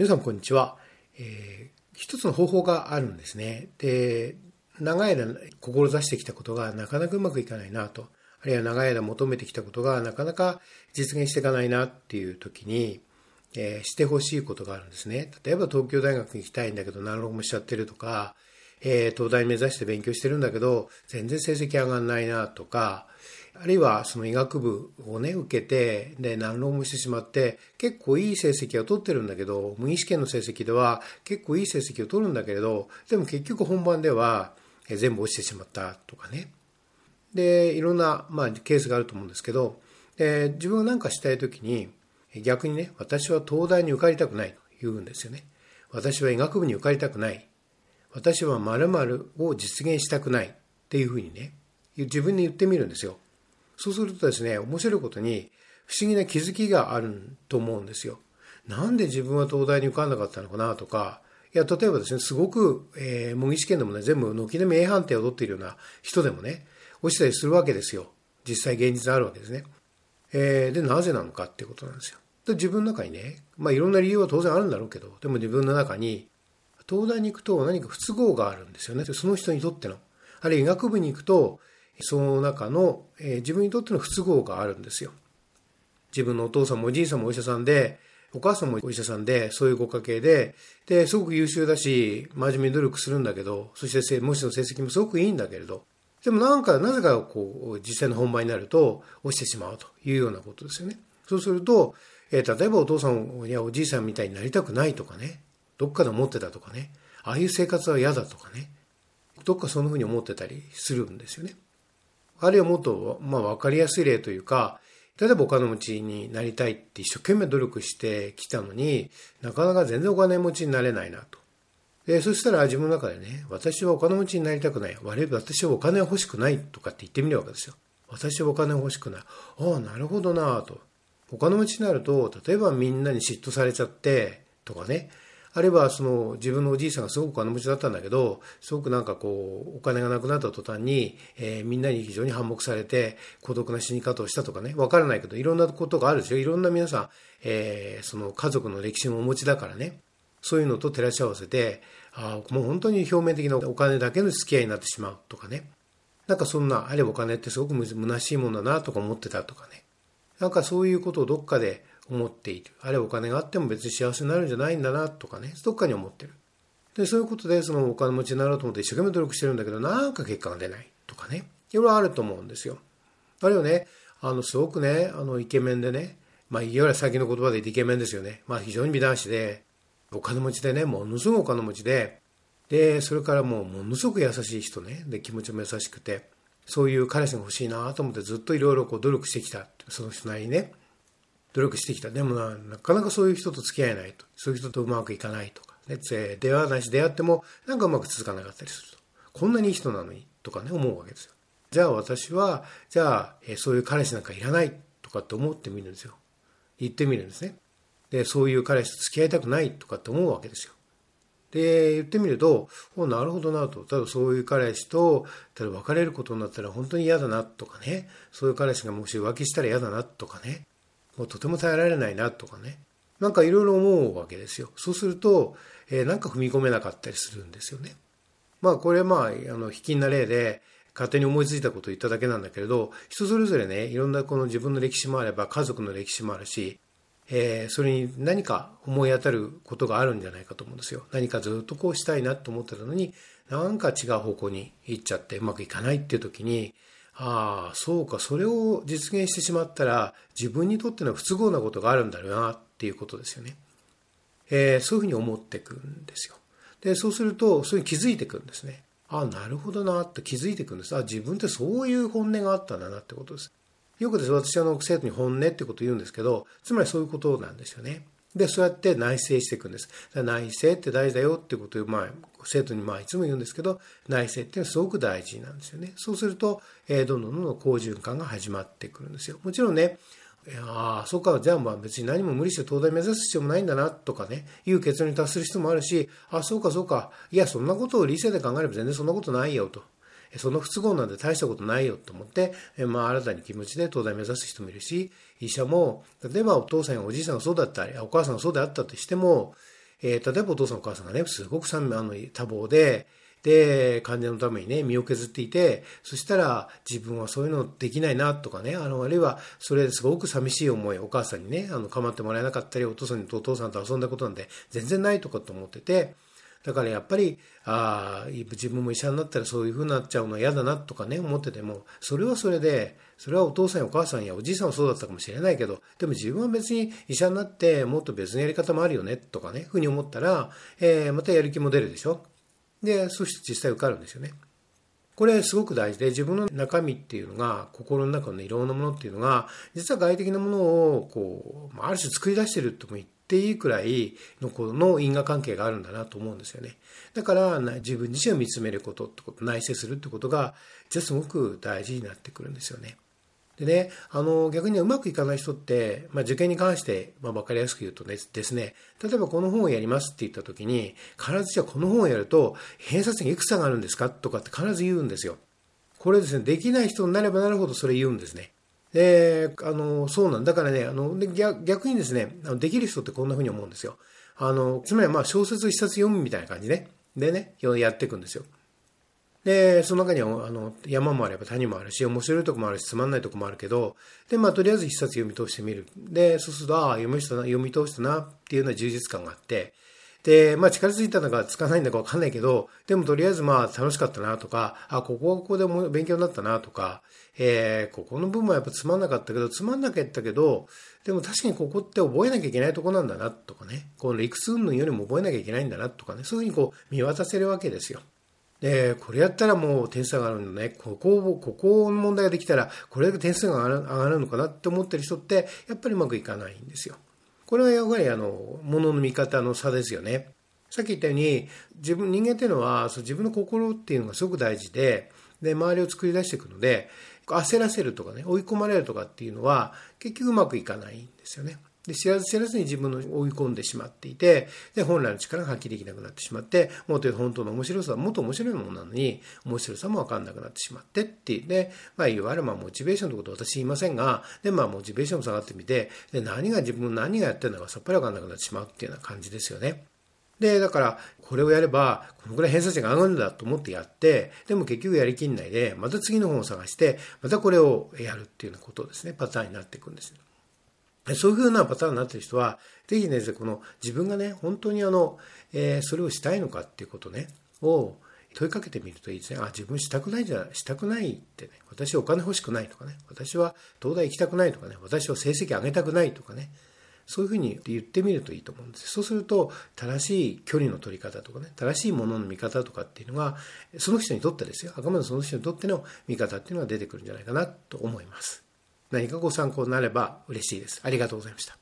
皆さんこんにちは。えー、一つの方法があるんですね。で、長い間志してきたことがなかなかうまくいかないなと。あるいは長い間求めてきたことがなかなか実現していかないなっていう時に、えー、してほしいことがあるんですね。例えば東京大学に行きたいんだけど何浪もしちゃってるとか、えー、東大目指して勉強してるんだけど全然成績上がんないなとか、あるいはその医学部をね、受けて、で、難浪もしてしまって、結構いい成績を取ってるんだけど、無意試験の成績では結構いい成績を取るんだけれど、でも結局本番では全部落ちてしまったとかね。で、いろんな、まあ、ケースがあると思うんですけど、で自分が何かしたいときに、逆にね、私は東大に受かりたくないと言うんですよね。私は医学部に受かりたくない。私は〇〇を実現したくないっていうふうにね、自分に言ってみるんですよ。そうするとですね、面白いことに不思議な気づきがあると思うんですよ。なんで自分は東大に受かんなかったのかなとか、いや、例えばですね、すごく、えー、模擬試験でもね、全部軒並み A 判定を取っているような人でもね、落ちたりするわけですよ。実際現実あるわけですね。えー、で、なぜなのかっていうことなんですよ。で、自分の中にね、まあいろんな理由は当然あるんだろうけど、でも自分の中に、東大に行くと何か不都合があるんですよね。その人にとっての。あるいは医学部に行くと、その中の、えー、自分にとっての不都合があるんですよ。自分のお父さんもおじいさんもお医者さんで、お母さんもお医者さんで、そういうご家系で、で、すごく優秀だし、真面目に努力するんだけど、そして模試の成績もすごくいいんだけれど、でもなんか、なぜかこう、実際の本番になると落ちてしまうというようなことですよね。そうすると、えー、例えばお父さんやおじいさんみたいになりたくないとかね、どっかで思ってたとかね、ああいう生活は嫌だとかね、どっかそんな風に思ってたりするんですよね。あるいはもっと、まあ、わかりやすい例というか、例えばお金持ちになりたいって一生懸命努力してきたのになかなか全然お金持ちになれないなと。で、そしたら自分の中でね、私はお金持ちになりたくない。悪い、私はお金欲しくないとかって言ってみるわけですよ。私はお金欲しくない。ああ、なるほどなと。お金持ちになると、例えばみんなに嫉妬されちゃって、とかね、あるいはその自分のおじいさんがすごくお金持ちだったんだけど、すごくなんかこう、お金がなくなった途端に、えー、みんなに非常に反目されて、孤独な死に方をしたとかね、わからないけど、いろんなことがあるでしょ。いろんな皆さん、えー、その家族の歴史もお持ちだからね、そういうのと照らし合わせて、ああ、もう本当に表面的なお金だけの付き合いになってしまうとかね。なんかそんな、あれお金ってすごく虚しいもんだなとか思ってたとかね。なんかそういうことをどっかで思っている。あれお金があっても別に幸せになるんじゃないんだなとかね、どっかに思ってる。で、そういうことでそのお金持ちになろうと思って一生懸命努力してるんだけど、なんか結果が出ないとかね、いろいろあると思うんですよ。あるいはね、あの、すごくね、あの、イケメンでね、まあ、いわゆる先の言葉で言ってイケメンですよね。まあ、非常に美男子で、お金持ちでね、ものすごいお金持ちで、で、それからもう、ものすごく優しい人ね、で、気持ちも優しくて、そういう彼氏が欲しいなと思ってずっといろいろこう努力してきた。その人なりにね。努力してきた。でもな、なかなかそういう人と付き合えないと。そういう人とうまくいかないとか。ね、出会わないし出会ってもなんかうまく続かなかったりすると。こんなにいい人なのにとかね、思うわけですよ。じゃあ私は、じゃあ、えそういう彼氏なんかいらないとかって思ってみるんですよ。言ってみるんですね。で、そういう彼氏と付き合いたくないとかって思うわけですよ。で、言ってみると、おなるほどなと。ただそういう彼氏と、ただ別れることになったら本当に嫌だなとかね。そういう彼氏がもし浮気したら嫌だなとかね。もうとても耐えられないなとかね。なんかいろいろ思うわけですよ。そうすると、えー、なんか踏み込めなかったりするんですよね。まあこれまあ、あの、卑近な例で、勝手に思いついたことを言っただけなんだけれど、人それぞれね、いろんなこの自分の歴史もあれば、家族の歴史もあるし、えー、それに何か思い当たることがあるんじゃないかと思うんですよ。何かずっとこうしたいなと思ってたのに、なんか違う方向に行っちゃってうまくいかないっていう時に、ああ、そうか、それを実現してしまったら、自分にとっての不都合なことがあるんだろうなっていうことですよね。えー、そういうふうに思っていくんですよ。で、そうすると、それに気づいていくんですね。ああ、なるほどなって気づいていくんです。あ自分ってそういう本音があったんだなってことです。よくです私あの生徒に本音ってことを言うんですけど、つまりそういうことなんですよね。で、そうやって内省していくんです。内省って大事だよってことを、まあ、生徒にまあいつも言うんですけど、内省っていうのはすごく大事なんですよね。そうすると、えー、どんどんどんどん好循環が始まってくるんですよ。もちろんね、ああ、そうか、じゃあまあ別に何も無理して東大目指す必要もないんだなとかね、いう結論に達する人もあるし、ああ、そうかそうか、いや、そんなことを理性で考えれば全然そんなことないよと。その不都合なんて大したことないよと思って、まあ、新たに気持ちで東大目指す人もいるし、医者も、例えばお父さんやおじいさんがそうだったり、お母さんがそうであったとしても、えー、例えばお父さんお母さんがね、すごくあの多忙で、で、患者のためにね、身を削っていて、そしたら自分はそういうのできないなとかね、あの、あるいはそれですごく寂しい思い、お母さんにね、あの、構ってもらえなかったり、お父さんとお父さんと遊んだことなんて全然ないとかと思ってて、だからやっぱり、ああ、自分も医者になったらそういう風になっちゃうのは嫌だなとかね、思ってても、それはそれで、それはお父さんやお母さんやおじいさんはそうだったかもしれないけど、でも自分は別に医者になってもっと別のやり方もあるよね、とかね、ふうに思ったら、えー、またやる気も出るでしょ。で、そして実際受かるんですよね。これすごく大事で、自分の中身っていうのが、心の中のいろんなものっていうのが、実は外的なものを、こう、ある種作り出してるとも言ってていいくらいのこの因果関係があるんだなと思うんですよね。だから、自分自身を見つめることってこと、内省するってことが、実はすごく大事になってくるんですよね。でね、あの、逆にうまくいかない人って、まあ、受験に関して、まあ、わかりやすく言うとですね、例えばこの本をやりますって言った時に、必ずじゃあこの本をやると、偏差値がいくつ上がるんですかとかって必ず言うんですよ。これですね、できない人になればなるほどそれ言うんですね。で、あの、そうなんだからね、あの、で逆にですね、できる人ってこんな風に思うんですよ。あの、つまりまあ小説一冊読むみたいな感じね。でね、やっていくんですよ。で、その中にはあの山もあれば谷もあるし、面白いとこもあるし、つまんないとこもあるけど、で、まあ、とりあえず一冊読み通してみる。で、そうすると、ああ、読みしたな、読み通したなっていうような充実感があって、で、まあ、力ついたのかつかないんだかわかんないけど、でもとりあえずまあ、楽しかったなとか、あ、ここはここでも勉強になったなとか、えー、ここの部分はやっぱつまんなかったけど、つまんなかったけど、でも確かにここって覚えなきゃいけないとこなんだなとかね、この理屈云々よりも覚えなきゃいけないんだなとかね、そういうふうにこう見渡せるわけですよ。で、これやったらもう点数が上がるのね。ここを、ここの問題ができたら、これだけ点数が上がるのかなって思ってる人って、やっぱりうまくいかないんですよ。これはやはりあの、もの見方の差ですよね。さっき言ったように、自分、人間っていうのは、その自分の心っていうのがすごく大事で、で、周りを作り出していくので、焦らせるとかね、追い込まれるとかっていうのは、結局うまくいかないんですよね。で知らず知らずに自分の追い込んでしまっていて、で、本来の力が発揮できなくなってしまって、もっと本当の面白さはもっと面白いものなのに、面白さもわかんなくなってしまってっていう。で、まあ、いわゆるまあ、モチベーションのこと私言いませんが、で、まあ、モチベーションも下がってみて、で、何が自分何がやってるのかさっぱりわかんなくなってしまうっていうような感じですよね。で、だから、これをやれば、このくらい偏差値が上がるんだと思ってやって、でも結局やりきんないで、また次の本を探して、またこれをやるっていうようなことですね、パターンになっていくんです。そういうふうなパターンになってる人は、ぜひね、この自分がね、本当にあの、えー、それをしたいのかっていうことね、を問いかけてみるといいですね。あ、自分したくないじゃ、したくないってね、私お金欲しくないとかね、私は東大行きたくないとかね、私は成績上げたくないとかね、そういうふうに言ってみるといいと思うんです。そうすると、正しい距離の取り方とかね、正しいものの見方とかっていうのが、その人にとってですよ、あくまでその人にとっての見方っていうのが出てくるんじゃないかなと思います。何かご参考になれば嬉しいです。ありがとうございました。